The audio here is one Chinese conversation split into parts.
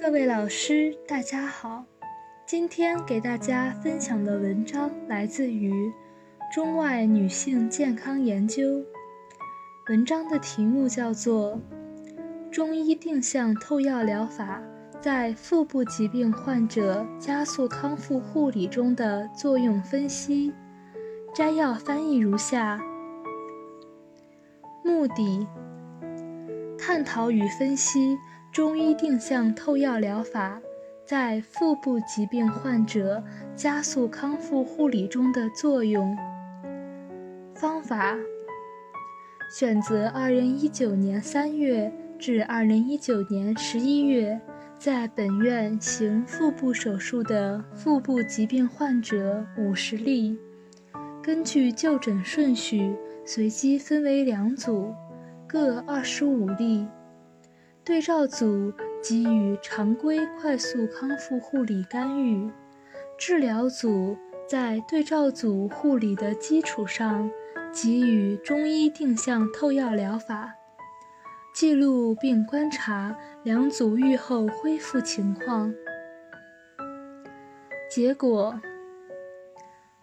各位老师，大家好。今天给大家分享的文章来自于中外女性健康研究。文章的题目叫做《中医定向透药疗法在腹部疾病患者加速康复护理中的作用分析》。摘要翻译如下：目的。探讨与分析中医定向透药疗法在腹部疾病患者加速康复护理中的作用。方法：选择2019年3月至2019年11月在本院行腹部手术的腹部疾病患者50例，根据就诊顺序随机分为两组。各二十五例，对照组给予常规快速康复护理干预，治疗组在对照组护理的基础上给予中医定向透药疗法，记录并观察两组愈后恢复情况。结果，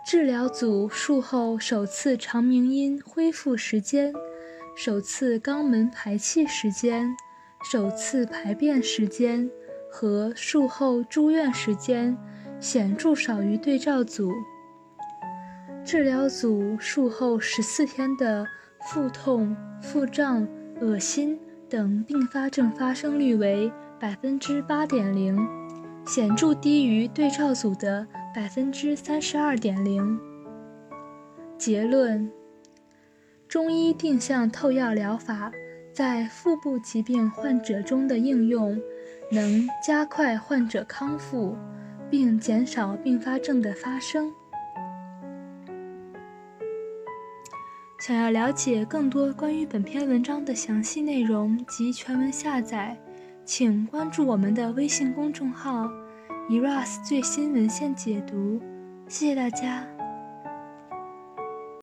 治疗组术后首次肠鸣音恢复时间。首次肛门排气时间、首次排便时间和术后住院时间显著少于对照组。治疗组术后十四天的腹痛、腹胀、恶心等并发症发生率为百分之八点零，显著低于对照组的百分之三十二点零。结论。中医定向透药疗法在腹部疾病患者中的应用，能加快患者康复，并减少并发症的发生。想要了解更多关于本篇文章的详细内容及全文下载，请关注我们的微信公众号 “eras 最新文献解读”。谢谢大家。